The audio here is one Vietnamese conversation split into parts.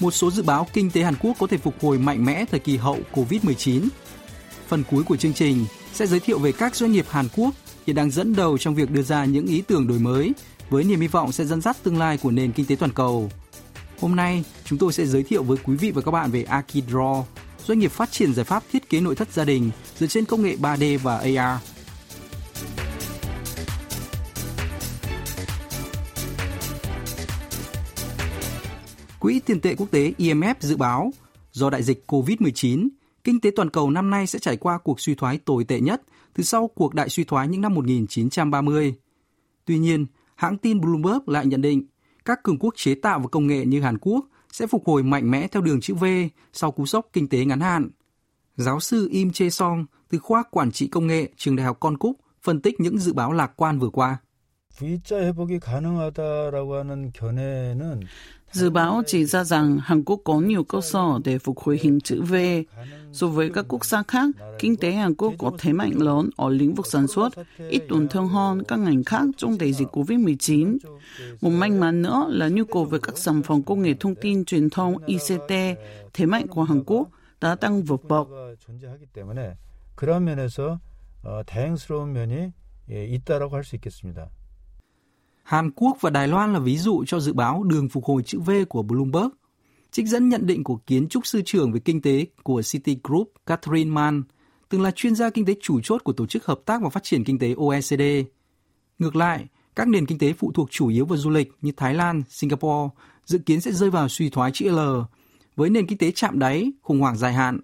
một số dự báo kinh tế Hàn Quốc có thể phục hồi mạnh mẽ thời kỳ hậu Covid-19. Phần cuối của chương trình sẽ giới thiệu về các doanh nghiệp Hàn Quốc hiện đang dẫn đầu trong việc đưa ra những ý tưởng đổi mới với niềm hy vọng sẽ dẫn dắt tương lai của nền kinh tế toàn cầu. Hôm nay, chúng tôi sẽ giới thiệu với quý vị và các bạn về Akidraw, doanh nghiệp phát triển giải pháp thiết kế nội thất gia đình dựa trên công nghệ 3D và AR. Quỹ tiền tệ quốc tế IMF dự báo do đại dịch COVID-19, kinh tế toàn cầu năm nay sẽ trải qua cuộc suy thoái tồi tệ nhất từ sau cuộc đại suy thoái những năm 1930. Tuy nhiên, hãng tin Bloomberg lại nhận định các cường quốc chế tạo và công nghệ như Hàn Quốc sẽ phục hồi mạnh mẽ theo đường chữ V sau cú sốc kinh tế ngắn hạn. Giáo sư Im Che Song từ khoa quản trị công nghệ trường đại học Con Cúc phân tích những dự báo lạc quan vừa qua. V자 회복이 가능하다라고 하는 견해는 Dự báo chỉ ra rằng Hàn Quốc có nhiều cơ sở để phục hồi hình chữ V. So với các quốc gia khác, kinh tế Hàn Quốc có thế mạnh lớn ở lĩnh vực sản xuất, ít tổn thương hơn các ngành khác trong đại dịch COVID-19. Một may mắn nữa là nhu cầu về các sản phẩm công nghệ thông tin truyền thông ICT, thế mạnh của Hàn Quốc đã tăng vượt bậc. 그런 면에서 다행스러운 면이 있다라고 할 수 있겠습니다. Hàn Quốc và Đài Loan là ví dụ cho dự báo đường phục hồi chữ V của Bloomberg. Trích dẫn nhận định của kiến trúc sư trưởng về kinh tế của Citigroup Catherine Mann, từng là chuyên gia kinh tế chủ chốt của Tổ chức Hợp tác và Phát triển Kinh tế OECD. Ngược lại, các nền kinh tế phụ thuộc chủ yếu vào du lịch như Thái Lan, Singapore dự kiến sẽ rơi vào suy thoái chữ L, với nền kinh tế chạm đáy, khủng hoảng dài hạn.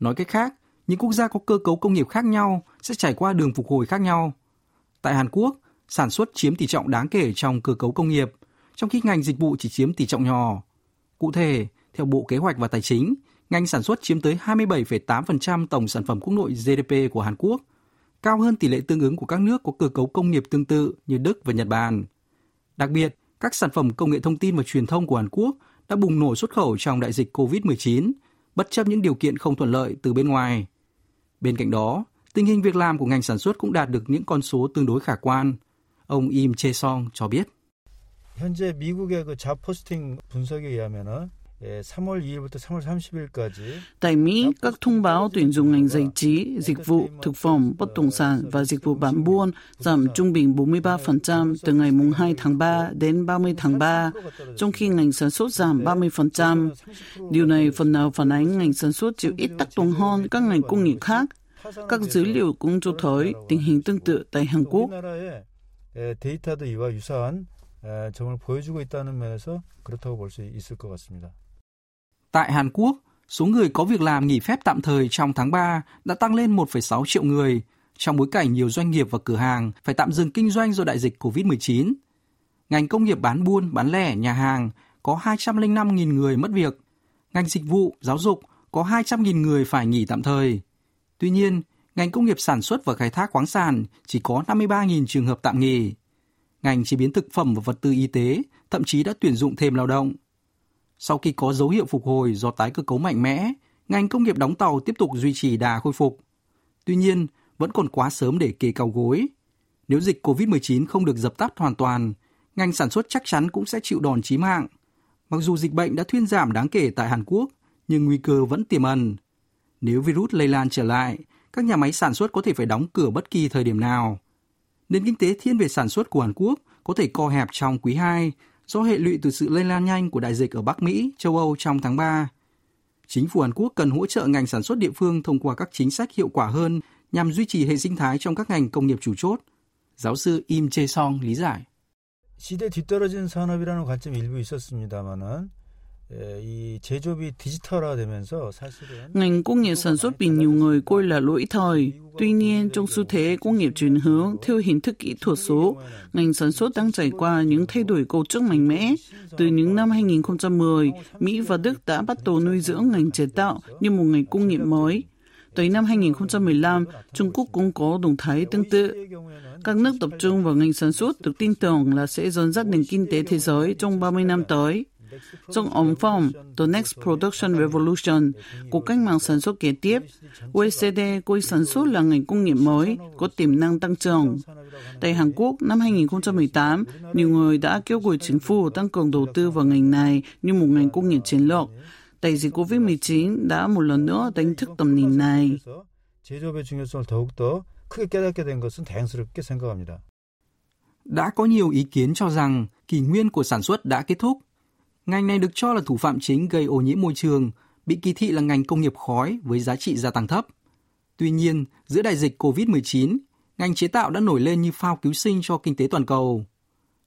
Nói cách khác, những quốc gia có cơ cấu công nghiệp khác nhau sẽ trải qua đường phục hồi khác nhau. Tại Hàn Quốc, sản xuất chiếm tỷ trọng đáng kể trong cơ cấu công nghiệp, trong khi ngành dịch vụ chỉ chiếm tỷ trọng nhỏ. Cụ thể, theo Bộ Kế hoạch và Tài chính, ngành sản xuất chiếm tới 27,8% tổng sản phẩm quốc nội GDP của Hàn Quốc, cao hơn tỷ lệ tương ứng của các nước có cơ cấu công nghiệp tương tự như Đức và Nhật Bản. Đặc biệt, các sản phẩm công nghệ thông tin và truyền thông của Hàn Quốc đã bùng nổ xuất khẩu trong đại dịch COVID-19, bất chấp những điều kiện không thuận lợi từ bên ngoài. Bên cạnh đó, tình hình việc làm của ngành sản xuất cũng đạt được những con số tương đối khả quan – Ông Im Che Song cho biết. 현재 미국의 그 자포스팅 분석에 의하면은 3월 2일부터 3월 30일까지 Tại Mỹ, các thông báo tuyển dụng ngành giải trí, dịch vụ, thực phẩm, bất động sản và dịch vụ bán buôn giảm trung bình 43% từ ngày 2 tháng 3 đến 30 tháng 3, trong khi ngành sản xuất giảm 30%. Điều này phần nào phản ánh ngành sản xuất chịu ít tác động hơn các ngành công nghiệp khác. Các dữ liệu cũng cho thấy tình hình tương tự tại Hàn Quốc. 데이터도 이와 유사한 점을 보여주고 있다는 면에서 그렇다고 볼 수 있을 것 같습니다. Tại Hàn Quốc, số người có việc làm nghỉ phép tạm thời trong tháng 3 đã tăng lên 1,6 triệu người, trong bối cảnh nhiều doanh nghiệp và cửa hàng phải tạm dừng kinh doanh do đại dịch COVID-19. Ngành công nghiệp bán buôn, bán lẻ, nhà hàng có 205.000 người mất việc. Ngành dịch vụ, giáo dục có 200.000 người phải nghỉ tạm thời. Tuy nhiên, ngành công nghiệp sản xuất và khai thác khoáng sản chỉ có 53.000 trường hợp tạm nghỉ. Ngành chế biến thực phẩm và vật tư y tế thậm chí đã tuyển dụng thêm lao động. Sau khi có dấu hiệu phục hồi do tái cơ cấu mạnh mẽ, ngành công nghiệp đóng tàu tiếp tục duy trì đà khôi phục. Tuy nhiên, vẫn còn quá sớm để kê cao gối. Nếu dịch COVID-19 không được dập tắt hoàn toàn, ngành sản xuất chắc chắn cũng sẽ chịu đòn chí mạng. Mặc dù dịch bệnh đã thuyên giảm đáng kể tại Hàn Quốc, nhưng nguy cơ vẫn tiềm ẩn. Nếu virus lây lan trở lại, các nhà máy sản xuất có thể phải đóng cửa bất kỳ thời điểm nào. Nền kinh tế thiên về sản xuất của Hàn Quốc có thể co hẹp trong quý 2 do hệ lụy từ sự lây lan nhanh của đại dịch ở Bắc Mỹ, châu Âu trong tháng 3. Chính phủ Hàn Quốc cần hỗ trợ ngành sản xuất địa phương thông qua các chính sách hiệu quả hơn nhằm duy trì hệ sinh thái trong các ngành công nghiệp chủ chốt. Giáo sư Im Che Song lý giải. 시대 뒤떨어진 산업이라는 관점이 일부 있었습니다만은 Ngành công nghiệp sản xuất bị nhiều người coi là lỗi thời. Tuy nhiên, trong xu thế công nghiệp chuyển hướng theo hình thức kỹ thuật số, ngành sản xuất đang trải qua những thay đổi cấu trúc mạnh mẽ. Từ những năm 2010, Mỹ và Đức đã bắt đầu nuôi dưỡng ngành chế tạo như một ngành công nghiệp mới. Tới năm 2015, Trung Quốc cũng có động thái tương tự. Các nước tập trung vào ngành sản xuất được tin tưởng là sẽ dẫn dắt nền kinh tế thế giới trong 30 năm tới. Trong ống phòng The Next Production Revolution, cuộc cách mạng sản xuất kế tiếp, OECD coi sản xuất là ngành công nghiệp mới có tiềm năng tăng trưởng. Tại Hàn Quốc, năm 2018, nhiều người đã kêu gọi chính phủ tăng cường đầu tư vào ngành này như một ngành công nghiệp chiến lược. Đại dịch COVID-19 đã một lần nữa đánh thức tầm nhìn này. 제조업의 중요성을 더욱더 크게 깨닫게 된 것은 다행스럽게 생각합니다. Đã có nhiều ý kiến cho rằng kỷ nguyên của sản xuất đã kết thúc. Ngành này được cho là thủ phạm chính gây ô nhiễm môi trường, bị kỳ thị là ngành công nghiệp khói với giá trị gia tăng thấp. Tuy nhiên, giữa đại dịch COVID-19, ngành chế tạo đã nổi lên như phao cứu sinh cho kinh tế toàn cầu.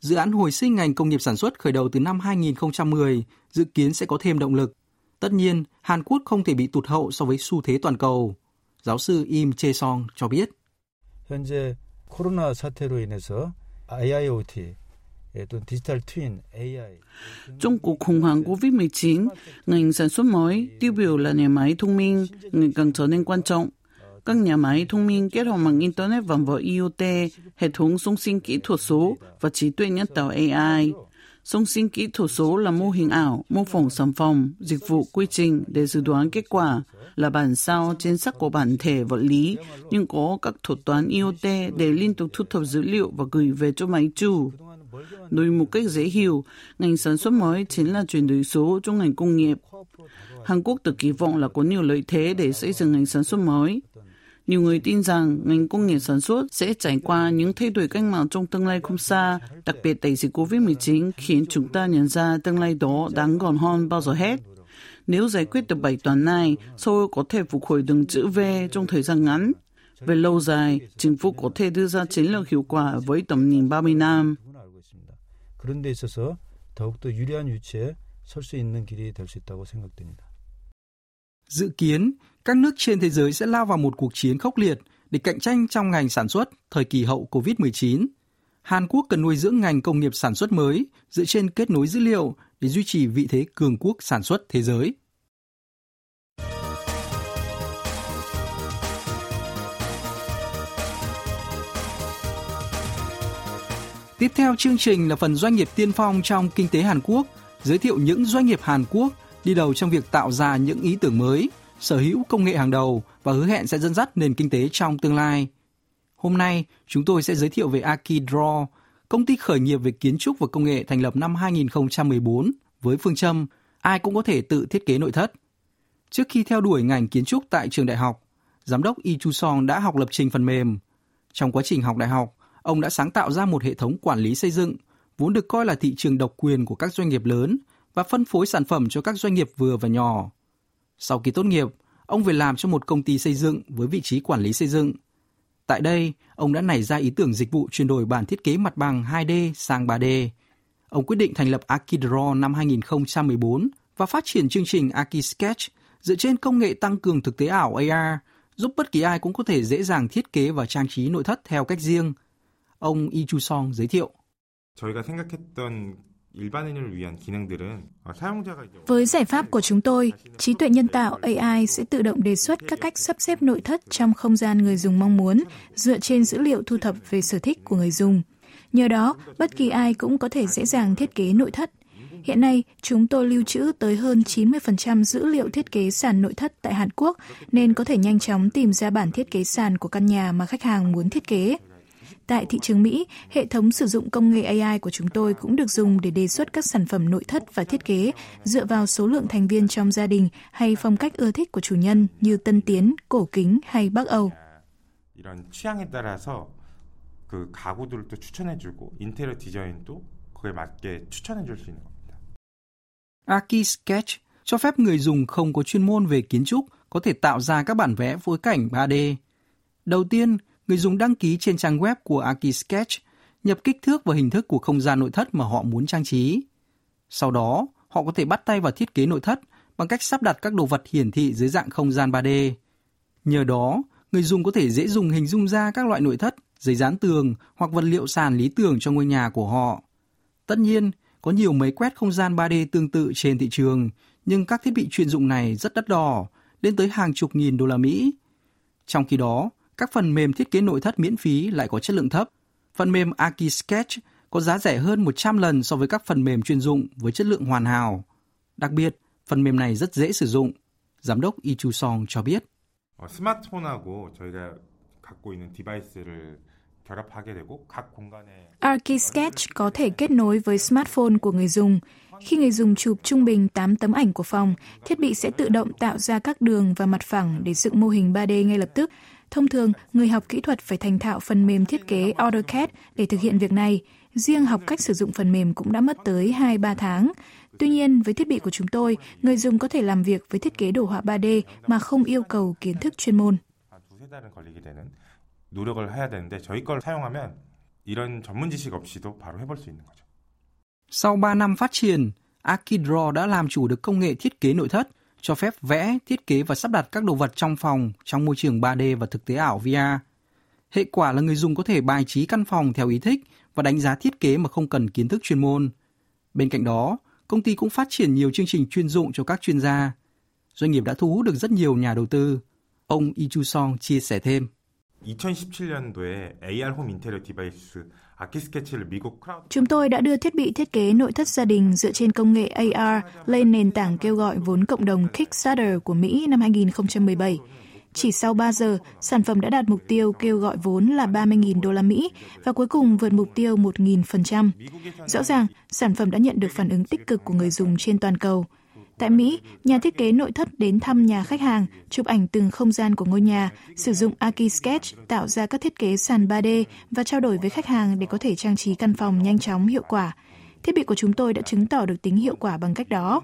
Dự án hồi sinh ngành công nghiệp sản xuất khởi đầu từ năm 2010 dự kiến sẽ có thêm động lực. Tất nhiên, Hàn Quốc không thể bị tụt hậu so với xu thế toàn cầu. Giáo sư Im Che Song cho biết. 현재 코로나 사태로 인해서 IIoT trong cuộc khủng hoảng COVID-19, ngành sản xuất mới tiêu biểu là nhà máy thông minh ngày càng trở nên quan trọng. Các nhà máy thông minh kết hợp mạng Internet và vở IoT, hệ thống song sinh kỹ thuật số và trí tuệ nhân tạo AI. Song sinh kỹ thuật số là mô hình ảo, mô phỏng sản phẩm, dịch vụ, quy trình để dự đoán kết quả, là bản sao trên sắc của bản thể vật lý, nhưng có các thuật toán IoT để liên tục thu thập dữ liệu và gửi về cho máy chủ. Nói một cách dễ hiểu, ngành sản xuất mới chính là chuyển đổi số trong ngành công nghiệp. Hàn Quốc được kỳ vọng là có nhiều lợi thế để xây dựng ngành sản xuất mới. Nhiều người tin rằng ngành công nghiệp sản xuất sẽ trải qua những thay đổi cách mạng trong tương lai không xa, đặc biệt đại dịch COVID-19 khiến chúng ta nhận ra tương lai đó đáng gòn hơn bao giờ hết. Nếu giải quyết được bài toán này, Seoul có thể phục hồi đường chữ V trong thời gian ngắn. Về lâu dài, chính phủ có thể đưa ra chiến lược hiệu quả với tầm nhìn 30 năm. 그런 데 있어서 더욱더 유리한 위치에 설 수 있는 길이 될 수 있다고 생각됩니다. Dự kiến, các nước trên thế giới sẽ lao vào một cuộc chiến khốc liệt để cạnh tranh trong ngành sản xuất thời kỳ hậu COVID-19. Hàn Quốc cần nuôi dưỡng ngành công nghiệp sản xuất mới dựa trên kết nối dữ liệu để duy trì vị thế cường quốc sản xuất thế giới. Tiếp theo chương trình là phần doanh nghiệp tiên phong trong kinh tế Hàn Quốc, giới thiệu những doanh nghiệp Hàn Quốc đi đầu trong việc tạo ra những ý tưởng mới, sở hữu công nghệ hàng đầu và hứa hẹn sẽ dẫn dắt nền kinh tế trong tương lai. Hôm nay, chúng tôi sẽ giới thiệu về Akidraw, công ty khởi nghiệp về kiến trúc và công nghệ thành lập năm 2014 với phương châm ai cũng có thể tự thiết kế nội thất. Trước khi theo đuổi ngành kiến trúc tại trường đại học, giám đốc Yi Chu Song đã học lập trình phần mềm. Trong quá trình học đại học, ông đã sáng tạo ra một hệ thống quản lý xây dựng, vốn được coi là thị trường độc quyền của các doanh nghiệp lớn và phân phối sản phẩm cho các doanh nghiệp vừa và nhỏ. Sau khi tốt nghiệp, ông về làm cho một công ty xây dựng với vị trí quản lý xây dựng. Tại đây, ông đã nảy ra ý tưởng dịch vụ chuyển đổi bản thiết kế mặt bằng 2D sang 3D. Ông quyết định thành lập AkiDraw năm 2014 và phát triển chương trình AkiSketch dựa trên công nghệ tăng cường thực tế ảo AR, giúp bất kỳ ai cũng có thể dễ dàng thiết kế và trang trí nội thất theo cách riêng ông Lee Ju Song giới thiệu. Với giải pháp của chúng tôi, trí tuệ nhân tạo AI sẽ tự động đề xuất các cách sắp xếp nội thất trong không gian người dùng mong muốn dựa trên dữ liệu thu thập về sở thích của người dùng. Nhờ đó, bất kỳ ai cũng có thể dễ dàng thiết kế nội thất. Hiện nay, chúng tôi lưu trữ tới hơn 90% dữ liệu thiết kế sàn nội thất tại Hàn Quốc nên có thể nhanh chóng tìm ra bản thiết kế sàn của căn nhà mà khách hàng muốn thiết kế. Tại thị trường Mỹ, hệ thống sử dụng công nghệ AI của chúng tôi cũng được dùng để đề xuất các sản phẩm nội thất và thiết kế dựa vào số lượng thành viên trong gia đình hay phong cách ưa thích của chủ nhân như tân tiến, cổ kính hay Bắc Âu. 이런 취향에 따라서 그 가구들을 또 추천해주고 인테리어 디자인도 그에 맞게 추천해줄 수 있는 겁니다. Aki Sketch cho phép người dùng không có chuyên môn về kiến trúc có thể tạo ra các bản vẽ phối cảnh 3D. Đầu tiên, người dùng đăng ký trên trang web của AkiSketch, nhập kích thước và hình thức của không gian nội thất mà họ muốn trang trí. Sau đó, họ có thể bắt tay vào thiết kế nội thất bằng cách sắp đặt các đồ vật hiển thị dưới dạng không gian 3D. Nhờ đó, người dùng có thể dễ dùng hình dung ra các loại nội thất, giấy dán tường hoặc vật liệu sàn lý tưởng cho ngôi nhà của họ. Tất nhiên, có nhiều máy quét không gian 3D tương tự trên thị trường, nhưng các thiết bị chuyên dụng này rất đắt đỏ, lên tới hàng chục nghìn đô la Mỹ. Trong khi đó, các phần mềm thiết kế nội thất miễn phí lại có chất lượng thấp. Phần mềm ArchiSketch có giá rẻ hơn 100 lần so với các phần mềm chuyên dụng với chất lượng hoàn hảo. Đặc biệt, phần mềm này rất dễ sử dụng. Giám đốc Yi Chu Song cho biết. ArchiSketch có thể kết nối với smartphone của người dùng. Khi người dùng chụp trung bình 8 tấm ảnh của phòng, thiết bị sẽ tự động tạo ra các đường và mặt phẳng để dựng mô hình 3D ngay lập tức. Thông thường, người học kỹ thuật phải thành thạo phần mềm thiết kế AutoCAD để thực hiện việc này. Riêng học cách sử dụng phần mềm cũng đã mất tới 2-3 tháng. Tuy nhiên, với thiết bị của chúng tôi, người dùng có thể làm việc với thiết kế đồ họa 3D mà không yêu cầu kiến thức chuyên môn. Sau 3 năm phát triển, Akidraw đã làm chủ được công nghệ thiết kế nội thất – cho phép vẽ, thiết kế và sắp đặt các đồ vật trong phòng trong môi trường 3D và thực tế ảo VR. Hệ quả là người dùng có thể bài trí căn phòng theo ý thích và đánh giá thiết kế mà không cần kiến thức chuyên môn. Bên cạnh đó, công ty cũng phát triển nhiều chương trình chuyên dụng cho các chuyên gia. Doanh nghiệp đã thu hút được rất nhiều nhà đầu tư. Ông Lee Chu Song chia sẻ thêm. 2017년도에 AR 홈 인테리어 디바이스 Chúng tôi đã đưa thiết bị thiết kế nội thất gia đình dựa trên công nghệ AR lên nền tảng kêu gọi vốn cộng đồng Kickstarter của Mỹ năm 2017. Chỉ sau 3 giờ, sản phẩm đã đạt mục tiêu kêu gọi vốn là 30.000 đô la Mỹ và cuối cùng vượt mục tiêu 1.000%. Rõ ràng, sản phẩm đã nhận được phản ứng tích cực của người dùng trên toàn cầu – Tại Mỹ, nhà thiết kế nội thất đến thăm nhà khách hàng, chụp ảnh từng không gian của ngôi nhà, sử dụng Aki Sketch tạo ra các thiết kế sàn 3D và trao đổi với khách hàng để có thể trang trí căn phòng nhanh chóng, hiệu quả. Thiết bị của chúng tôi đã chứng tỏ được tính hiệu quả bằng cách đó.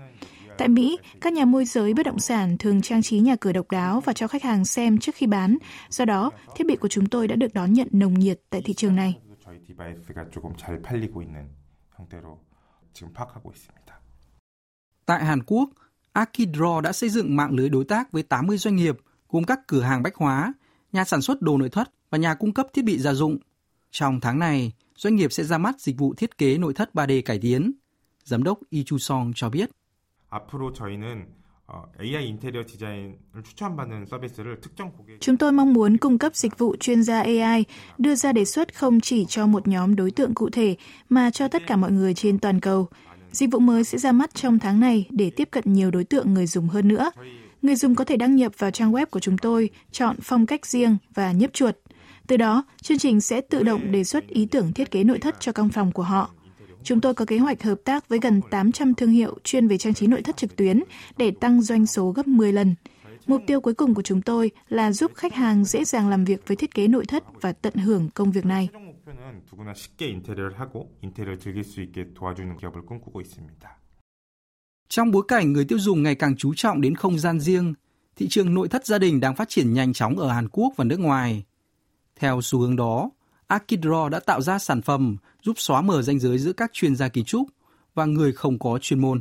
Tại Mỹ, các nhà môi giới bất động sản thường trang trí nhà cửa độc đáo và cho khách hàng xem trước khi bán. Do đó, thiết bị của chúng tôi đã được đón nhận nồng nhiệt tại thị trường này. Tại Hàn Quốc, Akidraw đã xây dựng mạng lưới đối tác với 80 doanh nghiệp, gồm các cửa hàng bách hóa, nhà sản xuất đồ nội thất và nhà cung cấp thiết bị gia dụng. Trong tháng này, doanh nghiệp sẽ ra mắt dịch vụ thiết kế nội thất 3D cải tiến. Giám đốc Lee Chu Song cho biết. Chúng tôi mong muốn cung cấp dịch vụ chuyên gia AI, đưa ra đề xuất không chỉ cho một nhóm đối tượng cụ thể mà cho tất cả mọi người trên toàn cầu. Dịch vụ mới sẽ ra mắt trong tháng này để tiếp cận nhiều đối tượng người dùng hơn nữa. Người dùng có thể đăng nhập vào trang web của chúng tôi, chọn phong cách riêng và nhấp chuột. Từ đó, chương trình sẽ tự động đề xuất ý tưởng thiết kế nội thất cho căn phòng của họ. Chúng tôi có kế hoạch hợp tác với gần 800 thương hiệu chuyên về trang trí nội thất trực tuyến để tăng doanh số gấp 10 lần. Mục tiêu cuối cùng của chúng tôi là giúp khách hàng dễ dàng làm việc với thiết kế nội thất và tận hưởng công việc này. 최종 목표는 누구나 쉽게 인테리어를 하고 인테리어를 즐길 수 있게 도와주는 기업을 꿈꾸고 있습니다. Trong bối cảnh người tiêu dùng ngày càng chú trọng đến không gian riêng, thị trường nội thất gia đình đang phát triển nhanh chóng ở Hàn Quốc và nước ngoài. Theo xu hướng đó, Akidraw đã tạo ra sản phẩm giúp xóa mở ranh giới giữa các chuyên gia kiến trúc và người không có chuyên môn.